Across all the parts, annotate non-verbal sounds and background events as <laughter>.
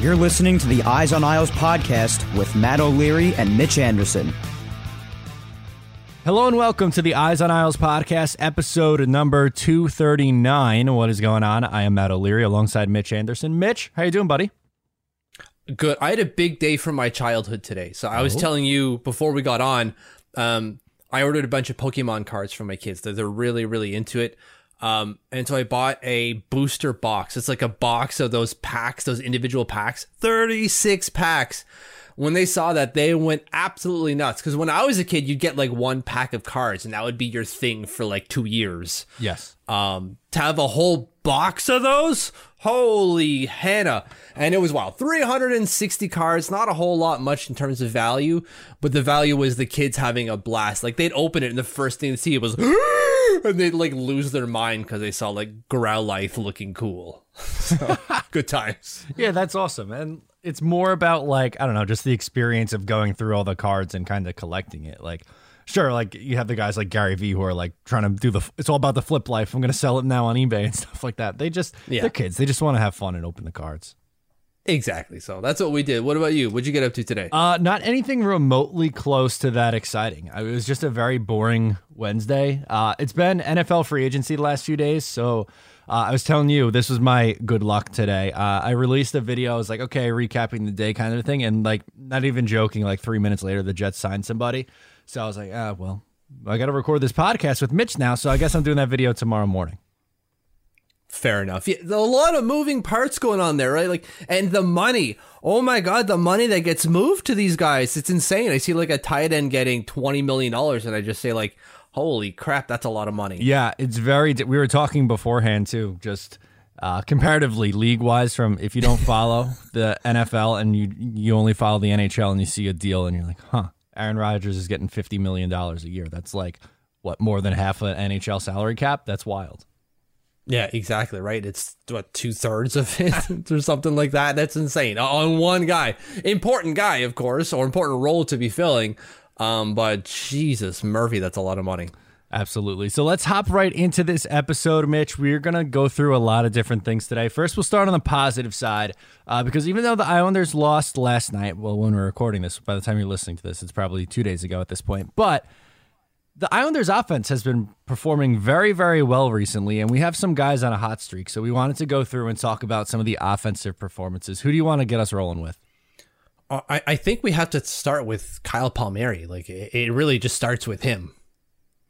You're listening to the Eyes on Isles podcast with Matt O'Leary and Mitch Anderson. Hello and welcome to the Eyes on Isles podcast, episode number 239. What is going on? I am Matt O'Leary alongside Mitch Anderson. Mitch, how you doing, buddy? Good. I had a big day from my childhood today. So I was Oh. telling you before we got on, um, I ordered a bunch of Pokemon cards for my kids. They're, they're really, really into it. Um, and so I bought a booster box. It's like a box of those packs, those individual packs, 36 packs. When they saw that, they went absolutely nuts. Because when I was a kid, you'd get like one pack of cards, and that would be your thing for like two years Yes. um, to have a whole box of those. Holy Hannah. And it was wild. 360 cards, not a whole lot much in terms of value, but the value was the kids having a blast. Like they'd open it and the first thing to see was, <gasps> and they'd like lose their mind because they saw like Growlithe looking cool. <laughs> So, good times. Yeah, that's awesome. And it's more about like, I don't know, just the experience of going through all the cards and kind of collecting it. Like, sure, like you have the guys like Gary Vee who are like trying to do the, it's all about the flip life. I'm going to sell it now on eBay and <laughs> stuff like that. They just, Yeah. they're kids. They just want to have fun and open the cards. Exactly. So that's what we did. What about you? What'd you get up to today? Uh, not anything remotely close to that exciting. It was just a very boring Wednesday. Uh, it's been NFL free agency the last few days, so uh, I was telling you this was my good luck today. Uh, I released a video. I was like, okay, recapping the day kind of thing, and like, not even joking. Like three minutes later, the Jets signed somebody. So I was like, ah, well, I got to record this podcast with Mitch now, so I guess I'm doing that video tomorrow morning. Fair enough. Yeah, a lot of moving parts going on there, right? Like, and the money. Oh my god, the money that gets moved to these guys, it's insane. I see like a tight end getting twenty million dollars, and I just say like, holy crap, that's a lot of money. Yeah, it's very. We were talking beforehand too, just uh, comparatively league wise. From if you don't follow <laughs> the NFL and you you only follow the NHL and you see a deal and you're like, huh, Aaron Rodgers is getting fifty million dollars a year. That's like what more than half an NHL salary cap. That's wild. Yeah, exactly. Right. It's what two thirds of it <laughs> or something like that. That's insane on one guy. Important guy, of course, or important role to be filling. Um, but Jesus, Murphy, that's a lot of money. Absolutely. So let's hop right into this episode, Mitch. We're going to go through a lot of different things today. First, we'll start on the positive side uh, because even though the Islanders lost last night, well, when we're recording this, by the time you're listening to this, it's probably two days ago at this point, but the Islanders offense has been performing very, very well recently, and we have some guys on a hot streak. So we wanted to go through and talk about some of the offensive performances. Who do you want to get us rolling with? Uh, I, I think we have to start with Kyle Palmieri. Like it, it really just starts with him.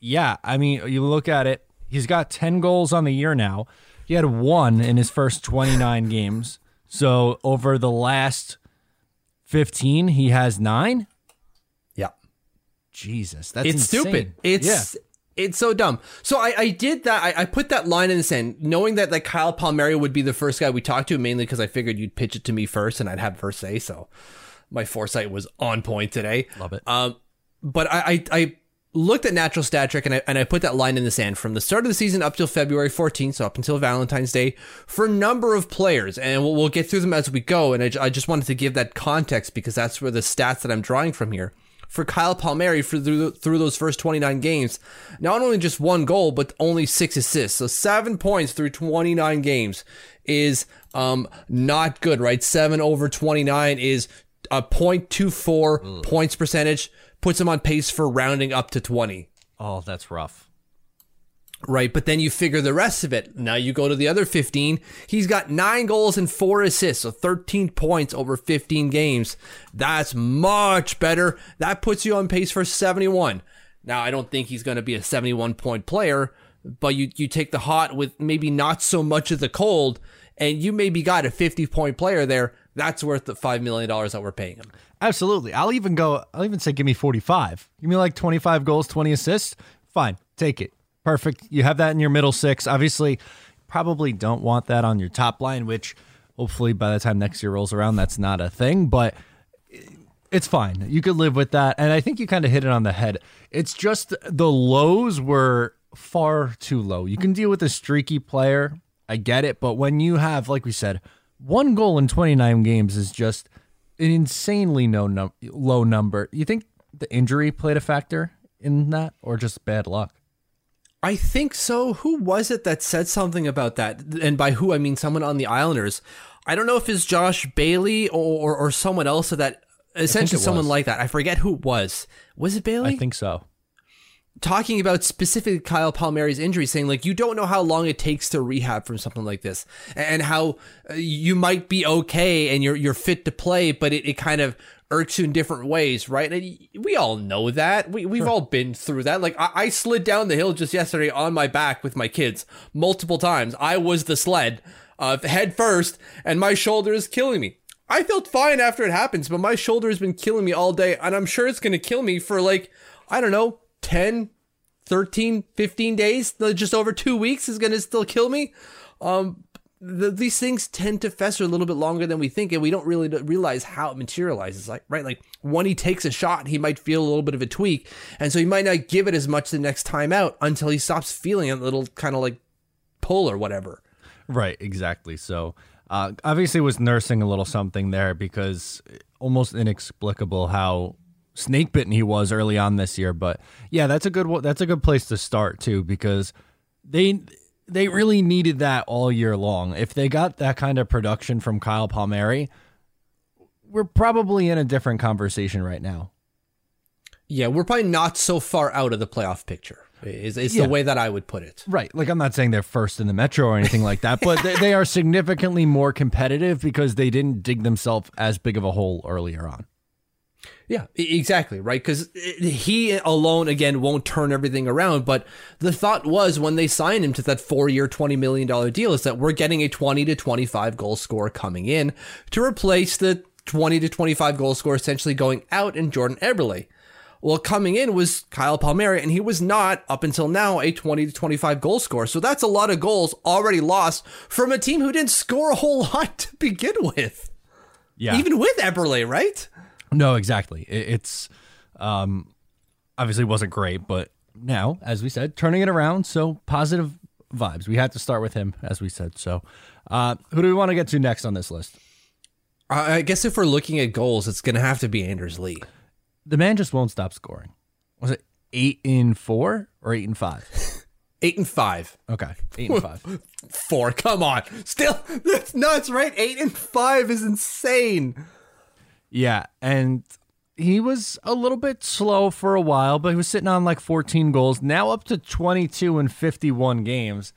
Yeah, I mean, you look at it, he's got 10 goals on the year now. He had one in his first 29 games. So over the last 15, he has nine. Yeah. Jesus, that's it's insane. stupid. It's yeah. it's so dumb. So I, I did that. I, I put that line in the sand, knowing that like Kyle Palmieri would be the first guy we talked to, mainly because I figured you'd pitch it to me first and I'd have first say. So my foresight was on point today. Love it. Um, but I, I, I looked at natural stat trick and I, and I put that line in the sand from the start of the season up till February 14th, so up until Valentine's Day, for a number of players. And we'll, we'll get through them as we go. And I, I just wanted to give that context because that's where the stats that I'm drawing from here. for Kyle Palmieri for through, through those first 29 games. Not only just one goal, but only six assists. So seven points through 29 games is um, not good, right? Seven over 29 is a 0.24 points percentage, puts him on pace for rounding up to 20 Oh, that's rough. right? But then you figure the rest of it. Now you go to the other 15. He's got nine goals and four assists, so 13 points over 15 games. That's much better. That puts you on pace for 71. Now, I don't think he's going to be a 71 point player, but you, you take the hot with maybe not so much of the cold, and you maybe got a 50 point player there. That's worth the $5 million that we're paying him. Absolutely. I'll even go, I'll even say give me 45. Give me like 25 goals, 20 assists. Fine. Take it. Perfect. You have that in your middle six. Obviously, probably don't want that on your top line, which hopefully by the time next year rolls around, that's not a thing, but it's fine. You could live with that. And I think you kind of hit it on the head. It's just the lows were far too low. You can deal with a streaky player. I get it. But when you have, like we said, one goal in 29 games is just an insanely no num- low number. You think the injury played a factor in that or just bad luck? I think so. Who was it that said something about that? And by who, I mean someone on the Islanders. I don't know if it's Josh Bailey or, or, or someone else that essentially someone was. like that. I forget who it was. Was it Bailey? I think so. Talking about specifically Kyle Palmieri's injury, saying like you don't know how long it takes to rehab from something like this, and how uh, you might be okay and you're you're fit to play, but it, it kind of irks you in different ways, right? And we all know that. We we've all been through that. Like I, I slid down the hill just yesterday on my back with my kids multiple times. I was the sled, uh, head first, and my shoulder is killing me. I felt fine after it happens, but my shoulder has been killing me all day, and I'm sure it's going to kill me for like, I don't know, 10, 13, 15 days, just over two weeks is going to still kill me. Um, the, these things tend to fester a little bit longer than we think, and we don't really realize how it materializes. Like, right? Like when he takes a shot, he might feel a little bit of a tweak, and so he might not give it as much the next time out until he stops feeling a little kind of like pull or whatever. Right, exactly. So, uh, obviously, was nursing a little something there because almost inexplicable how snake bitten he was early on this year. But yeah, that's a good that's a good place to start too because they they really needed that all year long. If they got that kind of production from Kyle Palmieri, we're probably in a different conversation right now. Yeah, we're probably not so far out of the playoff picture. Is, is Yeah. the way that I would put it. Right. Like I'm not saying they're first in the metro or anything like that, but they, they are significantly more competitive because they didn't dig themselves as big of a hole earlier on. Yeah, exactly, right? Because eh, he alone, again, won't turn everything around. But the thought was when they signed him to that four year, $20 million deal is that we're getting a 20 to 25 goal scorer coming in to replace the 20 to 25 goal scorer essentially going out in Jordan Eberle. Well, coming in was Kyle Palmieri, and he was not, up until now, a 20 to 25 goal scorer. So that's a lot of goals already lost from a team who didn't score a whole <laughs> lot to begin with. Yeah. Even with Eberle, right? No, exactly. It, it's um, obviously wasn't great, but now, as we said, turning it around. So positive vibes. We had to start with him, as we said. So, uh, who do we want to get to next on this list? I I guess if we're looking at goals, it's going to have to be Anders Lee. The man just won't stop scoring. Was it eight in four or eight in five? <laughs> Eight and five. Okay, eight and five. <laughs> Four. Come on. Still, <laughs> that's nuts, right? Eight and five is insane. Yeah, and he was a little bit slow for a while, but he was sitting on like 14 goals, now up to 22 in 51 games.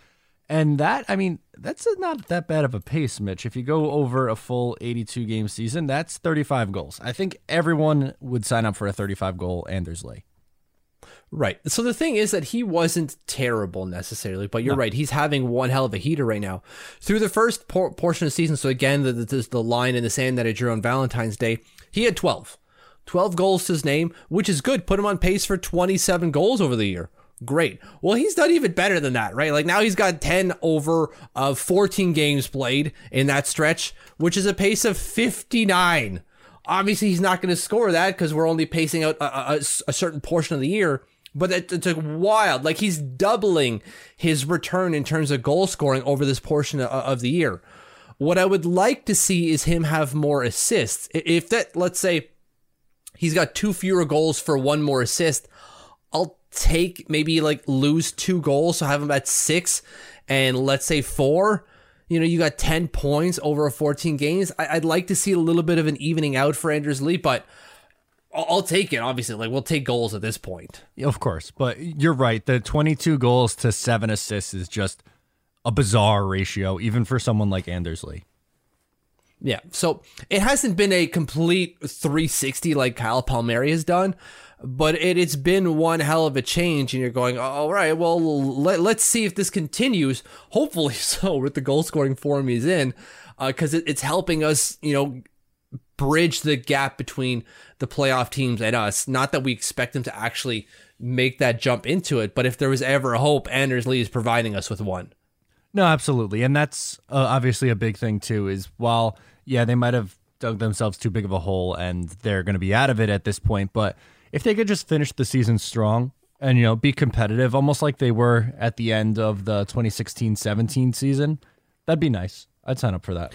And that, I mean, that's not that bad of a pace, Mitch. If you go over a full 82 game season, that's 35 goals. I think everyone would sign up for a 35 goal Anders Lee. Right. So the thing is that he wasn't terrible necessarily, but you're right. He's having one hell of a heater right now. Through the first por- portion of the season, so again, the, the, the line in the sand that I drew on Valentine's Day, he had 12. 12 goals to his name, which is good. Put him on pace for 27 goals over the year. Great. Well, he's done even better than that, right? Like now he's got 10 over uh, 14 games played in that stretch, which is a pace of 59. Obviously, he's not going to score that because we're only pacing out a certain portion of the year. But it, it's wild, like he's doubling his return in terms of goal scoring over this portion of, of the year. What I would like to see is him have more assists. If that, let's say, he's got two fewer goals for one more assist. I'll take maybe like lose two goals, so have him at six, and let's say four. You know, you got 10 points over 14 games. I- would like to see a little bit of an evening out for Anders Lee, but I'll, I'll take it, obviously. Like, we'll take goals at this point. Of course. But you're right. The 22 goals to seven assists is just a bizarre ratio, even for someone like Anders Lee. Yeah. So it hasn't been a complete 360 like Kyle Palmieri has done, but it, it's been one hell of a change. And you're going, all right, well, let, let's see if this continues. Hopefully <laughs> so with the goal scoring form he's in, because uh, it, it's helping us, you know, bridge the gap between the playoff teams and us. Not that we expect them to actually make that jump into it, but if there was ever a hope, Anders Lee is providing us with one. No, absolutely. And that's uh, obviously a big thing, too, is while, yeah, they might have dug themselves too big of a hole and they're going to be out of it at this point, but if they could just finish the season strong and, you know, be competitive, almost like they were at the end of the 2016 17 season, that'd be nice. I'd sign up for that.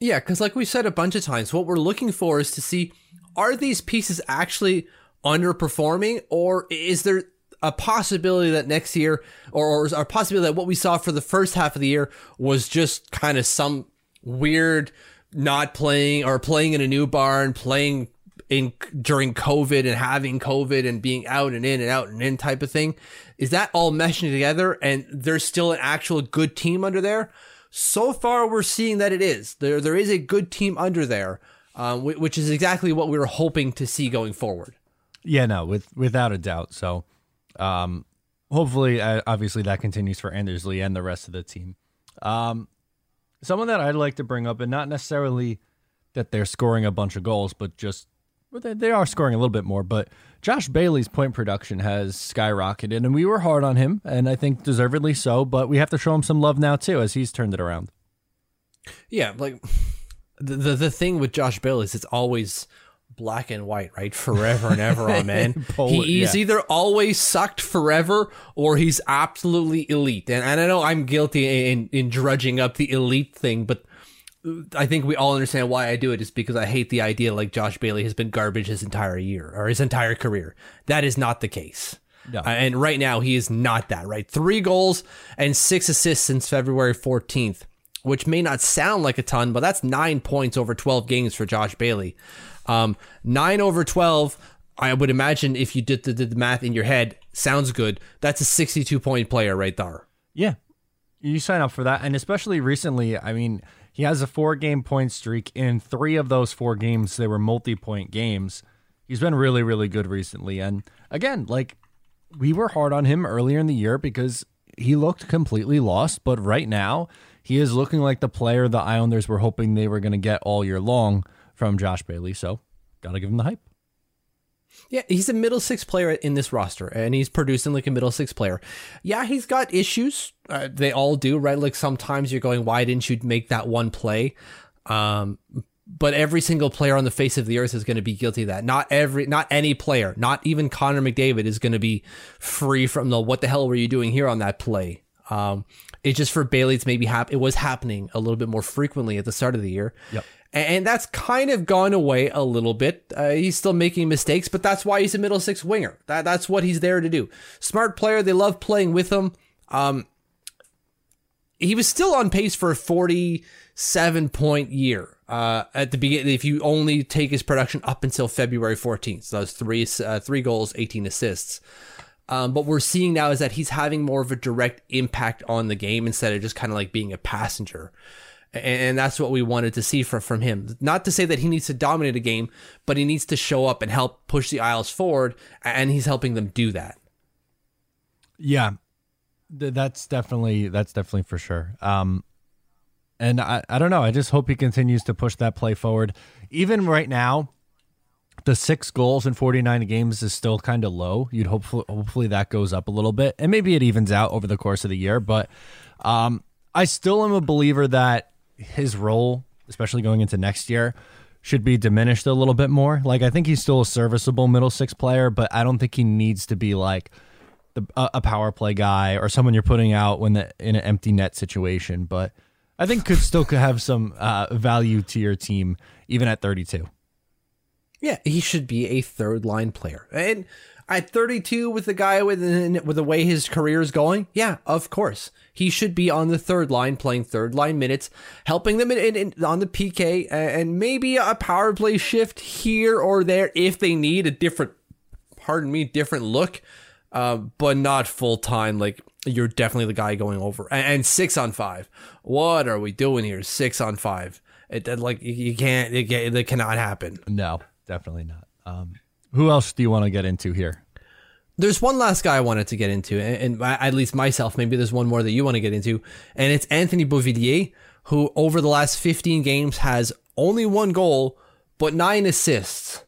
Yeah, because like we said a bunch of times, what we're looking for is to see are these pieces actually underperforming or is there a possibility that next year, or, or a possibility that what we saw for the first half of the year was just kind of some weird not playing or playing in a new barn, playing in during COVID and having COVID and being out and in and out and in type of thing. Is that all meshing together and there's still an actual good team under there? So far, we're seeing that it is. There, there is a good team under there, um, which is exactly what we were hoping to see going forward. Yeah, no, with without a doubt. So, um, hopefully, uh, obviously, that continues for Anders Lee and the rest of the team. Um, someone that I'd like to bring up, and not necessarily that they're scoring a bunch of goals, but just well, they, they are scoring a little bit more. But Josh Bailey's point production has skyrocketed, and we were hard on him, and I think deservedly so. But we have to show him some love now too, as he's turned it around. Yeah, like the the, the thing with Josh Bailey is it's always black and white, right? Forever and ever, <laughs> amen. he, he's yeah. either always sucked forever or he's absolutely elite. And, and I know I'm guilty in, in drudging up the elite thing, but I think we all understand why I do it is because I hate the idea like Josh Bailey has been garbage his entire year or his entire career. That is not the case. No. Uh, and right now he is not that, right? Three goals and six assists since February 14th, which may not sound like a ton, but that's nine points over 12 games for Josh Bailey. Um, nine over 12, I would imagine if you did the, did the math in your head, sounds good. That's a 62 point player right there. Yeah. You sign up for that. And especially recently, I mean, he has a four game point streak. In three of those four games, they were multi point games. He's been really, really good recently. And again, like we were hard on him earlier in the year because he looked completely lost. But right now, he is looking like the player the Islanders were hoping they were going to get all year long from Josh Bailey. So, got to give him the hype. Yeah, he's a middle six player in this roster, and he's producing like a middle six player. Yeah, he's got issues. Uh, they all do, right? Like sometimes you're going, why didn't you make that one play? Um, but every single player on the face of the earth is going to be guilty of that. Not every, not any player, not even Connor McDavid is going to be free from the what the hell were you doing here on that play. Um, it's just for Bailey, it's maybe hap- it was happening a little bit more frequently at the start of the year. Yep and that's kind of gone away a little bit. Uh, he's still making mistakes, but that's why he's a middle six winger. That that's what he's there to do. Smart player. They love playing with him. Um, he was still on pace for a forty-seven point year uh, at the beginning. If you only take his production up until February fourteenth, so those three uh, three goals, eighteen assists. Um, but we're seeing now is that he's having more of a direct impact on the game instead of just kind of like being a passenger and that's what we wanted to see from from him. Not to say that he needs to dominate a game, but he needs to show up and help push the Isles forward, and he's helping them do that. Yeah, that's definitely that's definitely for sure. Um, and I I don't know. I just hope he continues to push that play forward. Even right now, the six goals in 49 games is still kind of low. You'd hopefully hopefully that goes up a little bit, and maybe it evens out over the course of the year. But um, I still am a believer that his role, especially going into next year, should be diminished a little bit more. Like I think he's still a serviceable middle six player, but I don't think he needs to be like the, a, power play guy or someone you're putting out when the in an empty net situation. But I think could still could have some uh, value to your team even at 32. Yeah, he should be a third line player. And at 32 with the guy with with the way his career is going, yeah, of course. He should be on the third line playing third line minutes, helping them in, in, in, on the PK and maybe a power play shift here or there if they need a different pardon me, different look. Uh, but not full time like you're definitely the guy going over. And, and, 6 on 5. What are we doing here? 6 on 5. It, it like you can't it, it cannot happen. No definitely not. Um, who else do you want to get into here? There's one last guy I wanted to get into, and, and at least myself, maybe there's one more that you want to get into, and it's Anthony Beauvillier, who over the last 15 games has only one goal, but nine assists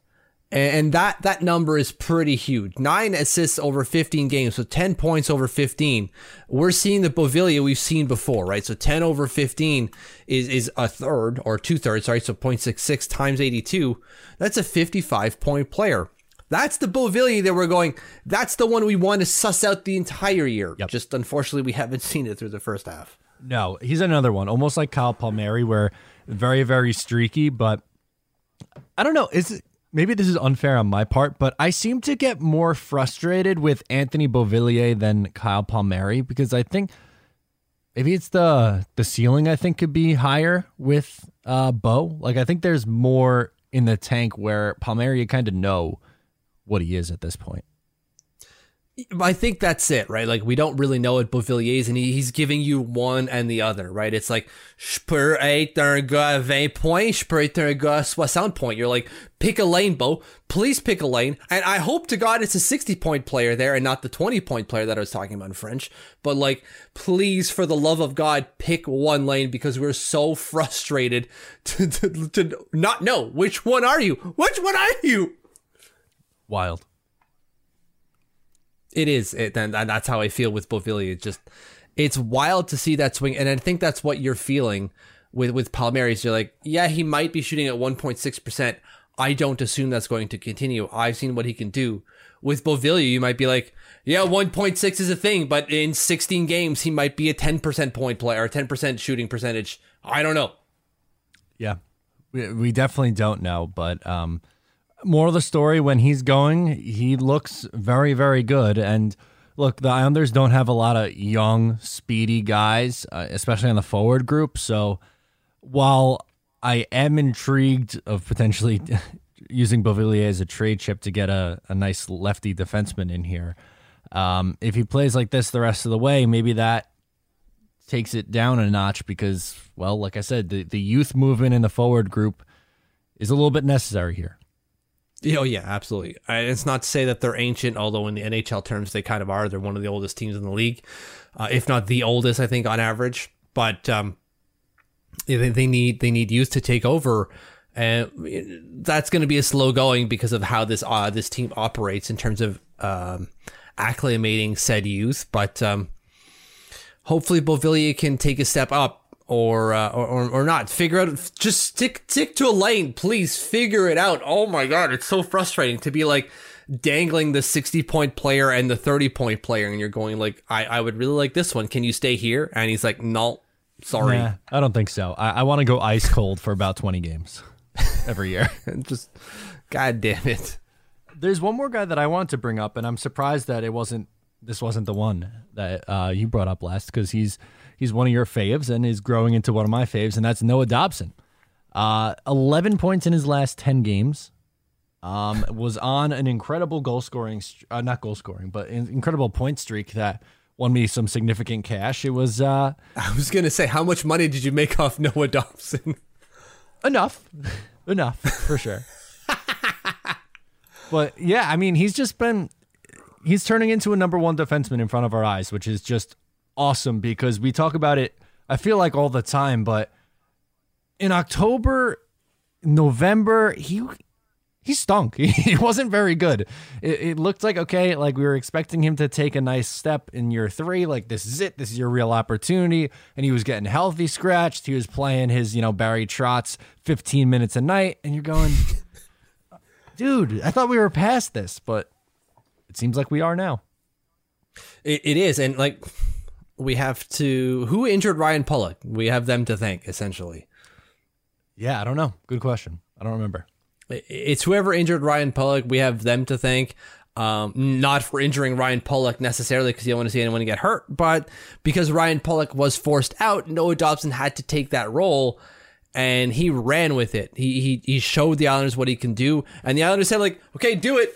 and that that number is pretty huge. Nine assists over 15 games, so 10 points over 15. We're seeing the Beauvillier we've seen before, right? So 10 over 15 is is a third or two thirds, right? So 0.66 times 82. That's a 55 point player. That's the Beauvillier that we're going. That's the one we want to suss out the entire year. Yep. Just unfortunately, we haven't seen it through the first half. No, he's another one, almost like Kyle Palmieri, where very very streaky, but I don't know. Is it maybe this is unfair on my part, but I seem to get more frustrated with Anthony Beauvillier than Kyle Palmieri because I think maybe it's the the ceiling I think could be higher with uh Bo. Like I think there's more in the tank where Palmieri you kind of know what he is at this point. I think that's it, right? Like we don't really know what Beauvillier is, and he, he's giving you one and the other, right? It's like peux être un gars 20 points, un gars 60 points. You're like, pick a lane, Bo. Please pick a lane. And I hope to God it's a 60 point player there and not the 20 point player that I was talking about in French. But like, please, for the love of God, pick one lane because we're so frustrated <laughs> to, to, to not know which one are you? Which one are you? Wild. It is, it, and that's how I feel with Beauvillier. It's just, it's wild to see that swing, and I think that's what you're feeling with with Palmieri. You're like, yeah, he might be shooting at 1.6 percent. I don't assume that's going to continue. I've seen what he can do. With Beauvillier, you might be like, yeah, 1.6 is a thing, but in 16 games, he might be a 10% point player, or 10% shooting percentage. I don't know. Yeah, we, we definitely don't know, but um, more of the story when he's going, he looks very, very good. And look, the Islanders don't have a lot of young, speedy guys, uh, especially on the forward group. So while I am intrigued of potentially <laughs> using Beauvillier as a trade chip to get a, a nice lefty defenseman in here, um, if he plays like this the rest of the way, maybe that takes it down a notch because, well, like I said, the, the youth movement in the forward group is a little bit necessary here. Oh yeah, absolutely. It's not to say that they're ancient, although in the NHL terms they kind of are. They're one of the oldest teams in the league, uh, if not the oldest, I think on average. But um, they, they need they need youth to take over, and that's going to be a slow going because of how this uh, this team operates in terms of um, acclimating said youth. But um, hopefully, Beauvillier can take a step up or, uh, or or not. Figure out. Just stick stick to a lane, please. Figure it out. Oh my god, it's so frustrating to be like dangling the 60 point player and the 30 point player and you're going like I, I would really like this one can you stay here and he's like no sorry nah, i don't think so i, I want to go ice cold for about 20 games <laughs> every year <laughs> just god damn it there's one more guy that i want to bring up and i'm surprised that it wasn't this wasn't the one that uh, you brought up last because he's he's one of your faves and is growing into one of my faves, and that's Noah Dobson. Uh, 11 points in his last 10 games. Um, was on an incredible goal scoring, uh, not goal scoring, but an incredible point streak that won me some significant cash. It was. Uh, <laughs> I was gonna say, how much money did you make off Noah Dobson? <laughs> Enough, enough for sure. <laughs> but yeah, I mean, he's just been. He's turning into a number one defenseman in front of our eyes, which is just awesome because we talk about it, I feel like all the time, but in October, November, he he stunk. <laughs> He wasn't very good. It, it, looked like okay, like we were expecting him to take a nice step in year three. Like this is it. This is your real opportunity. And he was getting healthy, scratched. He was playing his, you know, Barry Trotz 15 minutes a night. And you're going, <laughs> dude, I thought we were past this, but it seems like we are now. it, it is, and like we have to who injured Ryan Pulock? We have them to thank essentially. Yeah, I don't know. Good question. I don't remember. it's whoever injured Ryan Pulock. We have them to thank. Um, not for injuring Ryan Pulock necessarily because you don't want to see anyone get hurt, but because Ryan Pulock was forced out, Noah Dobson had to take that role and he ran with it. He, he, he showed the Islanders what he can do. And the Islanders said like, okay, do it.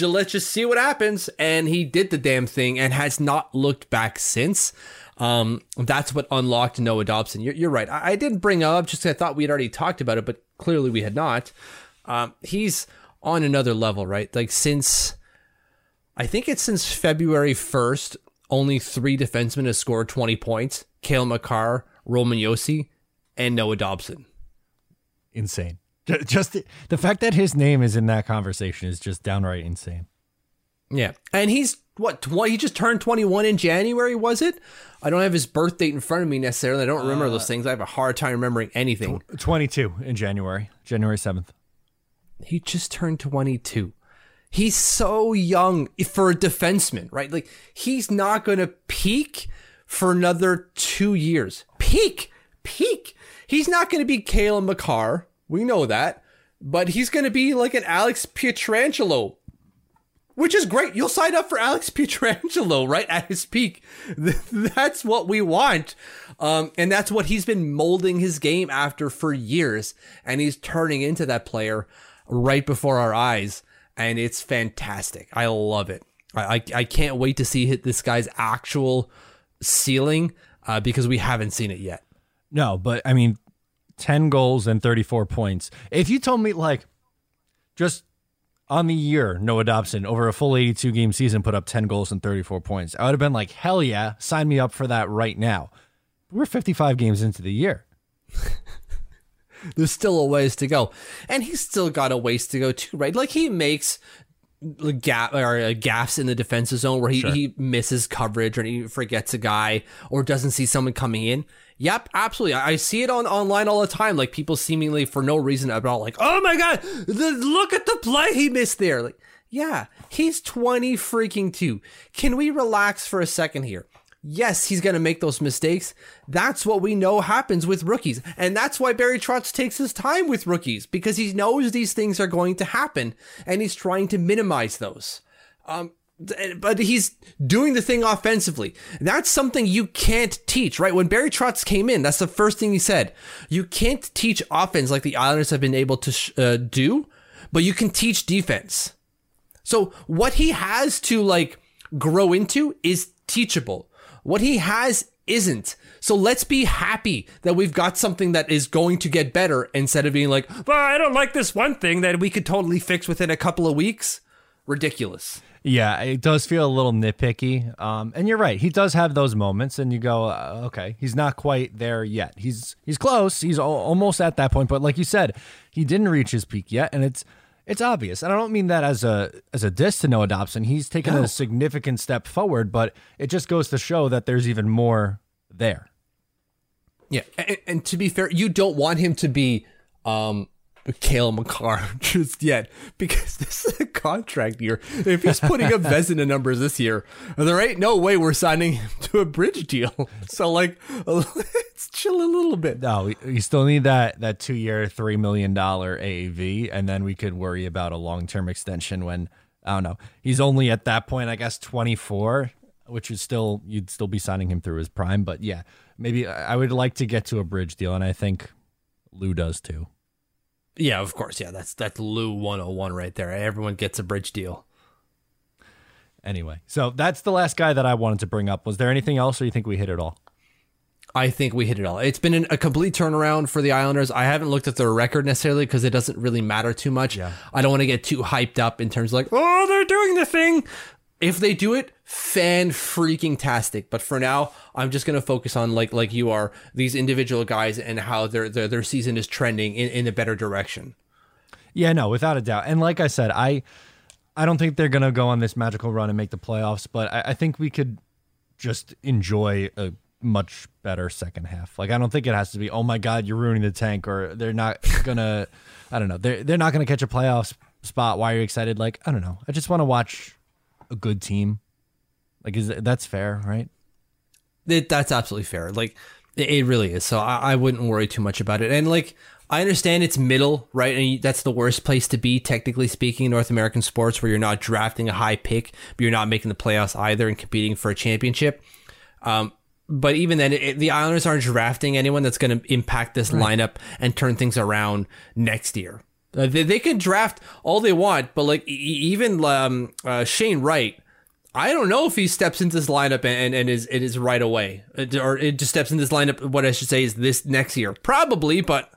Let's just see what happens. And he did the damn thing and has not looked back since. Um, that's what unlocked Noah Dobson. You're, you're right. I, I didn't bring up just I thought we had already talked about it, but clearly we had not. Um, he's on another level, right? Like since I think it's since February 1st, only three defensemen have scored 20 points Cale Makar, Roman Josi, and Noah Dobson. Insane. Just the, the fact that his name is in that conversation is just downright insane. Yeah. And he's what, he just turned 21 in January, was it? I don't have his birth date in front of me necessarily. I don't remember uh, those things. I have a hard time remembering anything. 22 in January, January 7th. He just turned 22. He's so young for a defenseman, right? Like he's not going to peak for another two years. Peak, peak. He's not going to be Cale Makar. We know that. But he's going to be like an Alex Pietrangelo, which is great. You'll sign up for Alex Pietrangelo right at his peak. <laughs> That's what we want. Um, and that's what he's been molding his game after for years. And he's turning into that player right before our eyes and it's fantastic. I love it. I, I, I can't wait to see this guy's actual ceiling uh, because we haven't seen it yet. No, but I mean, 10 goals and 34 points. If you told me, like, just on the year, Noah Dobson over a full 82 game season put up 10 goals and 34 points, I would have been like, hell yeah, sign me up for that right now. We're 55 games into the year. <laughs> there's still a ways to go, and he's still got a ways to go too, right? Like he makes gap or uh, gaps in the defensive zone where he, sure. he misses coverage or he forgets a guy or doesn't see someone coming in. Yep, absolutely. I see it on online all the time. Like people seemingly for no reason about like, oh my god, the, look at the play he missed there. Like, yeah, he's twenty freaking two. Can we relax for a second here? yes, he's going to make those mistakes. That's what we know happens with rookies. And that's why Barry Trotz takes his time with rookies because he knows these things are going to happen and he's trying to minimize those. Um, but he's doing the thing offensively. That's something you can't teach, right? When Barry Trotz came in, that's the first thing he said. You can't teach offense like the Islanders have been able to uh, do, but you can teach defense. So what he has to like grow into is teachable. What he has isn't. So let's be happy that we've got something that is going to get better instead of being like, well, I don't like this one thing that we could totally fix within a couple of weeks. Ridiculous. Yeah, it does feel a little nitpicky. Um, and you're right. He does have those moments, and you go, uh, okay, he's not quite there yet. He's he's close. He's al- almost at that point. But like you said, he didn't reach his peak yet, and it's it's obvious, and I don't mean that as a as a diss to Noah Dobson. He's taken no. a significant step forward, but it just goes to show that there's even more there. Yeah, and, and to be fair, you don't want him to be um, Cale Makar <laughs> just yet because this is a contract year. If he's putting up Vezina <laughs> numbers this year, there ain't no way we're signing him to a bridge deal. <laughs> So like, let's chill a little bit. No, we still need that that two year, three million dollar AAV, and then we could worry about a long term extension when I don't know. He's only at that point, I guess, twenty four, which is still you'd still be signing him through his prime. But yeah, maybe I would like to get to a bridge deal, and I think Lou does too. Yeah, of course. Yeah, that's that's Lou 101 right there. Everyone gets a bridge deal. Anyway, so that's the last guy that I wanted to bring up. Was there anything else, or you think we hit it all? I think we hit it all. It's been an, a complete turnaround for the Islanders. I haven't looked at their record necessarily because it doesn't really matter too much. Yeah. I don't want to get too hyped up in terms of like, oh, they're doing the thing. If they do it, fan freaking tastic. But for now, I'm just gonna focus on like like you are these individual guys and how their their, their season is trending in, in a better direction. Yeah, no, without a doubt. And like I said, I I don't think they're gonna go on this magical run and make the playoffs, but I, I think we could just enjoy a much better second half. Like I don't think it has to be, oh my god, you're ruining the tank, or they're not <laughs> gonna I don't know, they're they're not gonna catch a playoff spot. Why are you excited? Like, I don't know. I just want to watch a good team. Like, is that's fair, right? It, that's absolutely fair. Like, It, it really is. So I, I wouldn't worry too much about it. And like, I understand it's middle, right? And that's the worst place to be, technically speaking, in North American sports, where you're not drafting a high pick, but you're not making the playoffs either and competing for a championship. Um, but even then, it, the Islanders aren't drafting anyone that's going to impact this right. lineup and turn things around next year. Uh, they, they can draft all they want, but like even um, uh, Shane Wright, I don't know if he steps into this lineup and, and is it is right away, or it just steps into this lineup. What I should say is this next year, probably, but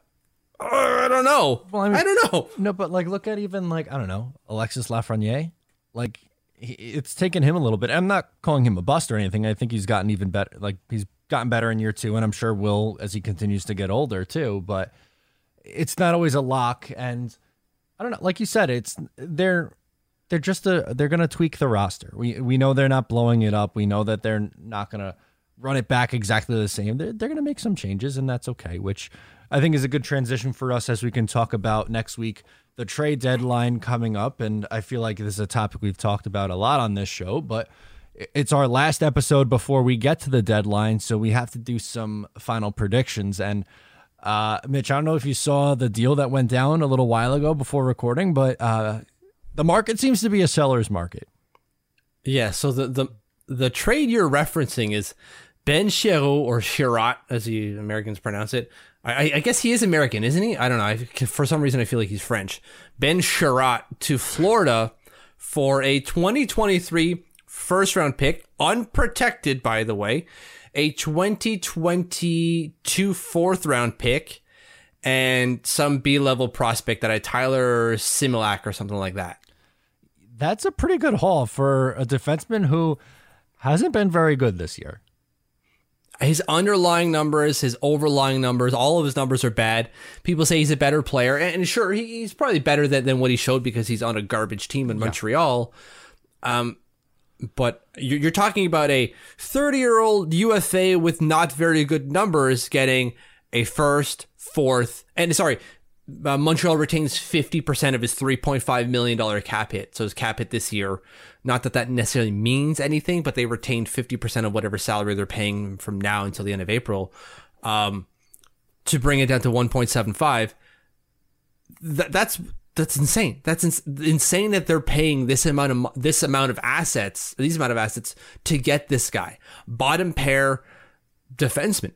uh, I don't know. Well, I, mean, I don't know. No, but like look at even like I don't know Alexis Lafreniere, like he, it's taken him a little bit. I'm not calling him a bust or anything. I think he's gotten even better. Like he's gotten better in year two, and I'm sure will as he continues to get older too. But it's not always a lock, and I don't know. Like you said, it's they're they're just a they're gonna tweak the roster. We we know they're not blowing it up. We know that they're not gonna run it back exactly the same. They're, they're gonna make some changes, and that's okay. Which I think is a good transition for us as we can talk about next week the trade deadline coming up. And I feel like this is a topic we've talked about a lot on this show, but it's our last episode before we get to the deadline. So we have to do some final predictions. And uh, Mitch, I don't know if you saw the deal that went down a little while ago before recording, but uh, the market seems to be a seller's market. Yeah. So the the the trade you're referencing is Ben Chiarot or Chirat, as the Americans pronounce it. I, I, guess he is American, isn't he? I don't know. I, for some reason, I feel like he's French. Ben Chiarot to Florida for a 2023 first round pick, unprotected, by the way, a 2022 fourth round pick, and some B level prospect that I Tyler Similak or something like that. That's a pretty good haul for a defenseman who hasn't been very good this year. His underlying numbers, his overlying numbers, all of his numbers are bad. People say he's a better player, and sure, he's probably better than, than what he showed because he's on a garbage team in Montreal. Yeah. Um, but you're talking about a 30 year old UFA with not very good numbers getting a first, fourth, and sorry, uh, Montreal retains 50% of his $3.5 million cap hit. So his cap hit this year, not that that necessarily means anything, but they retained 50% of whatever salary they're paying from now until the end of April um, to bring it down to 1.75. That, that's that's insane. That's ins- insane that they're paying this amount of this amount of assets, these amount of assets to get this guy. Bottom pair defenseman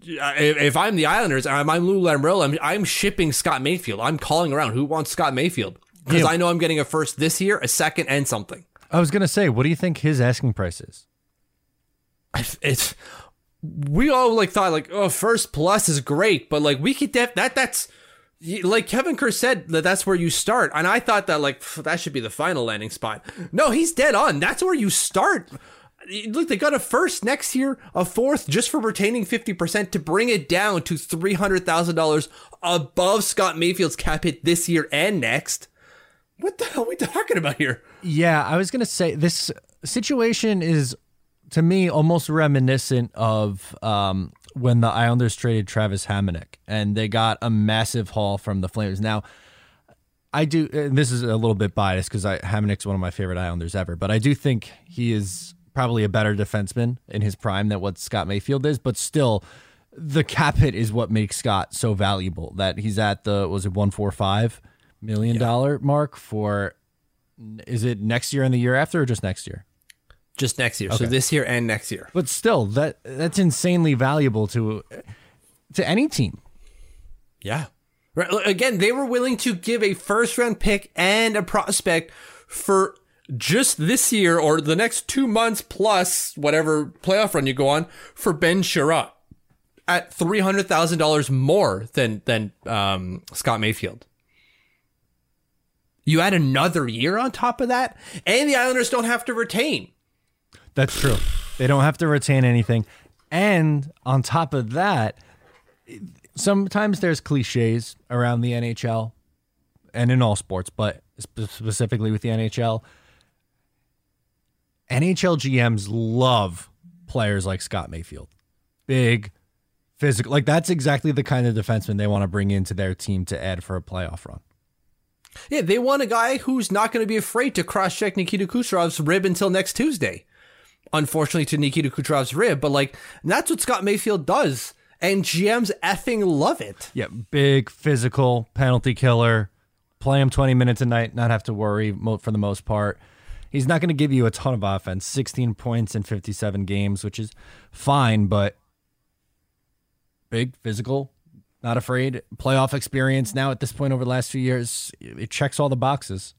if I'm the Islanders, I'm, I'm Lou Lamoriello, I'm, I'm shipping Scott Mayfield. I'm calling around who wants Scott Mayfield because yeah. I know I'm getting a first this year, a second, and something. I was gonna say, what do you think his asking price is? It's we all like thought like oh first plus is great, but like we could def- that that's like Kevin Kurz said that that's where you start, and I thought that like that should be the final landing spot. No, he's dead on. That's where you start look, they got a first next year, a fourth just for retaining 50% to bring it down to $300,000 above Scott Mayfield's cap hit this year and next. What the hell are we talking about here? Yeah, I was to say this situation is, to me, almost reminiscent of um, when the Islanders traded Travis Hamonic and they got a massive haul from the Flames. Now, I do, this is a little bit biased because Hamonic's one of my favorite Islanders ever, but I do think he is probably a better defenseman in his prime than what Scott Mayfield is, but still the cap hit is what makes Scott so valuable that he's at the was it 145 million dollar yeah. mark for is it next year and the year after or just next year? Just next year. Okay. So this year and next year. But still that that's insanely valuable to to any team. Yeah. Right. Again, they were willing to give a first round pick and a prospect for just this year or the next two months plus whatever playoff run you go on for Ben Chiarot at three hundred thousand dollars more than than um, Scott Mayfield. You add another year on top of that, and the Islanders don't have to retain. That's true. They don't have to retain anything, and on top of that, sometimes there's cliches around the NHL and in all sports, but specifically with the NHL NHL GMs love players like Scott Mayfield. Big, physical. Like that's exactly the kind of defenseman they want to bring into their team to add for a playoff run. Yeah, they want a guy who's not going to be afraid to cross check Nikita Kucherov's rib until next Tuesday. Unfortunately, to Nikita Kucherov's rib, but like that's what Scott Mayfield does. and GMs effing love it. Yeah, big physical penalty killer. Play him 20 minutes a night, not have to worry for the most part. He's not going to give you a ton of offense, 16 points in 57 games, which is fine, but big physical, not afraid. Playoff experience now at this point over the last few years, it checks all the boxes.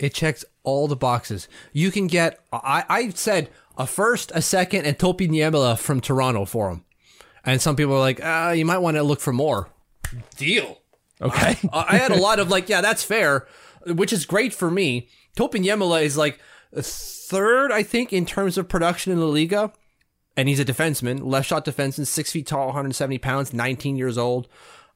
It checks all the boxes. You can get, I, I said a first, a second, and Topi Niemela from Toronto for him. And some people are like, uh, you might want to look for more. Deal. Okay. I I had a lot of like, yeah, that's fair, which is great for me. Topi Niemela is like third, I think, in terms of production in the Liiga. And he's a defenseman, left shot defenseman, six feet tall, 170 pounds, 19 years old.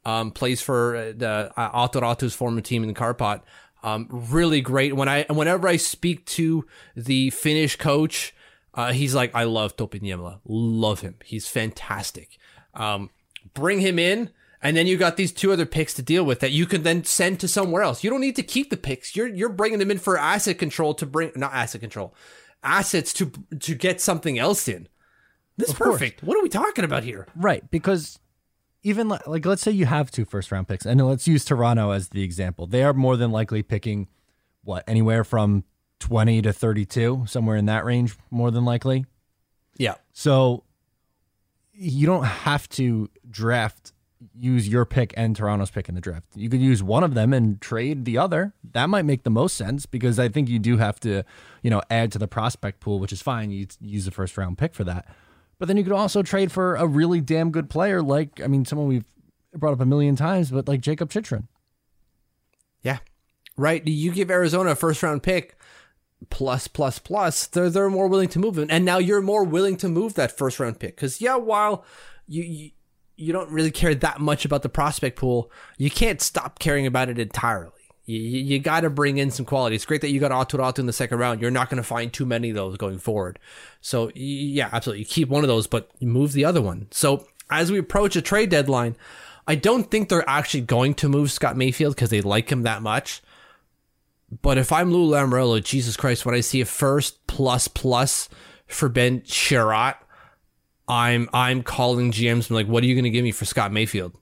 Um, plays for uh, the uh, Aatu Raty's former team in the Karpat. Um, really great. When I whenever I speak to the Finnish coach, uh, he's like, I love Topi Niemela. Love him. He's fantastic. Um, bring him in. And then you got these two other picks to deal with that you can then send to somewhere else. You don't need to keep the picks. You're you're bringing them in for asset control to bring not asset control, assets to to get something else in. This is Of course. perfect. What are we talking about here? Right, because even li- like let's say you have two first round picks, and let's use Toronto as the example. They are more than likely picking what anywhere from twenty to thirty two, somewhere in that range, more than likely. Yeah. So you don't have to draft use your pick and Toronto's pick in the draft. You could use one of them and trade the other. That might make the most sense because I think you do have to, you know, add to the prospect pool, which is fine. You use a first round pick for that. But then you could also trade for a really damn good player like I mean someone we've brought up a million times, but like Jakob Chychrun. Yeah. Right. You give Arizona a first round pick plus plus plus, they're they're more willing to move it. And now you're more willing to move that first round pick. Cause yeah, while you, you you don't really care that much about the prospect pool, you can't stop caring about it entirely. You, you, got to bring in some quality. It's great that you got Aatu Raty in the second round. You're not going to find too many of those going forward. So yeah, absolutely. You keep one of those, but you move the other one. So as we approach a trade deadline, I don't think they're actually going to move Scott Mayfield because they like him that much. But if I'm Lou Lamoriello, Jesus Christ, when I see a first plus plus for Ben Chiarot, I'm I'm calling GMs. I'm like, what are you going to give me for Scott Mayfield?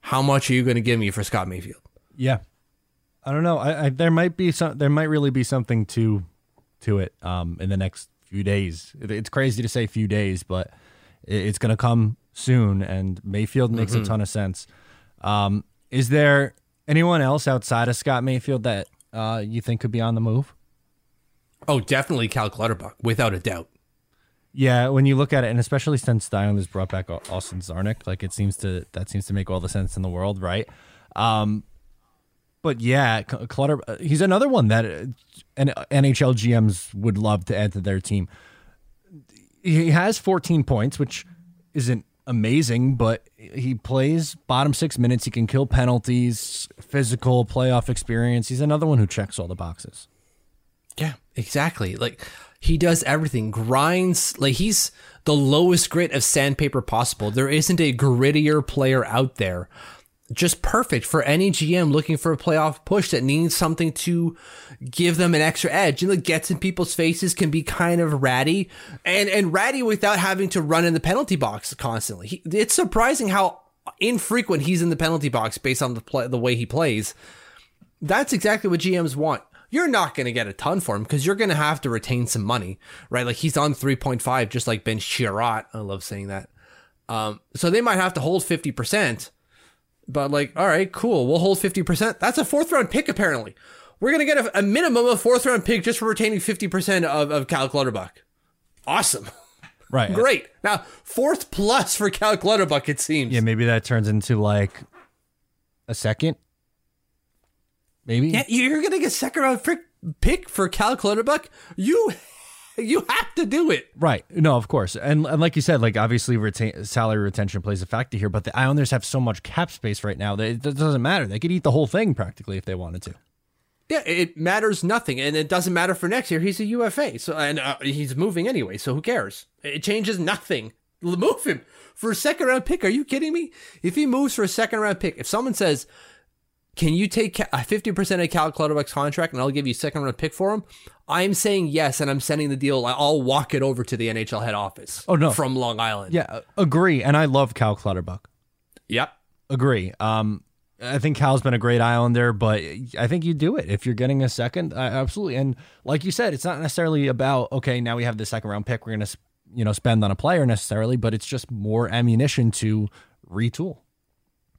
How much are you going to give me for Scott Mayfield? Yeah, I don't know. I, I there might be some. There might really be something to to it. Um, in the next few days. It's crazy to say few days, but it, it's going to come soon. And Mayfield makes a ton of sense. Um, is there anyone else outside of Scott Mayfield that uh, you think could be on the move? Oh, definitely Cal Clutterbuck, without a doubt. Yeah, when you look at it, and especially since Dion has brought back Austin Czarnik, like it seems to that seems to make all the sense in the world, right? Um, but yeah, Clutter, uh, he's another one that uh, NHL GMs would love to add to their team. He has 14 points, which isn't amazing, but he plays bottom six minutes. He can kill penalties, physical playoff experience. He's another one who checks all the boxes. Yeah, exactly. Like he does everything, grinds. Like he's the lowest grit of sandpaper possible. There isn't a grittier player out there. Just perfect for any GM looking for a playoff push that needs something to give them an extra edge. You know, gets in people's faces can be kind of ratty and, and ratty without having to run in the penalty box constantly. He, it's surprising how infrequent he's in the penalty box based on the play, the way he plays that's exactly what GMs want. You're not going to get a ton for him because you're going to have to retain some money, right? Like he's on 3.5, just like Ben Chiarot. I love saying that. Um, so they might have to hold 50%, but like, all right, cool. We'll hold 50%. That's a fourth round pick, apparently. We're going to get a, a minimum of fourth round pick just for retaining 50% of, of Cal Clutterbuck. Awesome. <laughs> Right. Great. Now, fourth plus for Cal Clutterbuck, it seems. Yeah, maybe that turns into like a second. Maybe. Yeah, you're gonna get second round pick for Cal Clutterbuck. You <laughs> you have to do it. Right. No, of course. And, and like you said, like obviously retain, salary retention plays a factor here, but the Islanders have so much cap space right now that it doesn't matter. They could eat the whole thing practically if they wanted to. Yeah, it matters nothing, and it doesn't matter for next year. He's a UFA, so and uh, he's moving anyway. So who cares? It changes nothing. Move him for a second round pick. Are you kidding me? If he moves for a second round pick, if someone says can you take a 50% of Cal Clutterbuck's contract and I'll give you a second round pick for him? I'm saying yes, and I'm sending the deal. I'll walk it over to the NHL head office. Oh, no. From Long Island. Yeah, agree. And I love Cal Clutterbuck. Yep. Agree. Um, I think Cal's been a great Islander, but I think you do it if you're getting a second. Uh, absolutely. And like you said, it's not necessarily about okay, now we have the second round pick. We're gonna you know spend on a player necessarily, but it's just more ammunition to retool.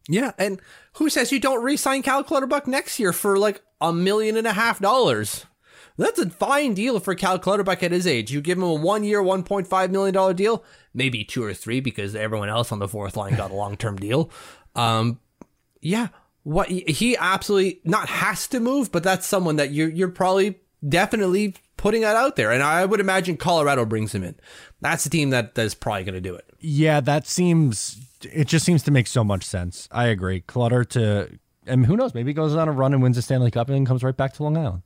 Yeah, and who says you don't re-sign Cal Clutterbuck next year for like a million and a half dollars? That's a fine deal for Cal Clutterbuck at his age. You give him a one-year, one point five million dollar deal, maybe two or three because everyone else on the fourth line got a long-term deal. Um, yeah, what he absolutely not has to move, but that's someone that you're you're probably definitely putting that out there, and I would imagine Colorado brings him in. That's the team that that's probably going to do it. Yeah, that seems. It just seems to make so much sense. I agree. Clutter to, and who knows? Maybe he goes on a run and wins the Stanley Cup and then comes right back to Long Island.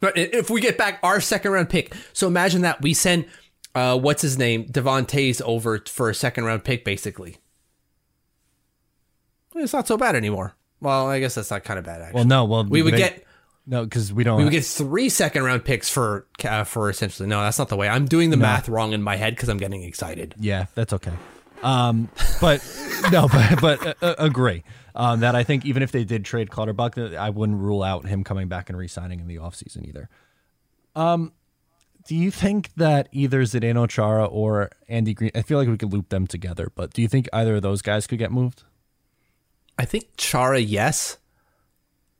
But if we get back our second round pick, so imagine that we send, uh, what's his name, Devon Toews over for a second round pick, basically. It's not so bad anymore. Well, I guess that's not kind of bad. Actually. Well, no. Well, we would they- get no because we don't. we would get three second round picks for uh, for essentially. No, that's not the way. I'm doing the math wrong in my head because I'm getting excited. Yeah, that's okay. Um, but no, <laughs> but but uh, uh, agree um, that I think even if they did trade Clutterbuck, I wouldn't rule out him coming back and re-signing in the offseason either. Um, do you think that either Zdeno Chara or Andy Greene? I feel like we could loop them together, but do you think either of those guys could get moved? I think Chara, yes.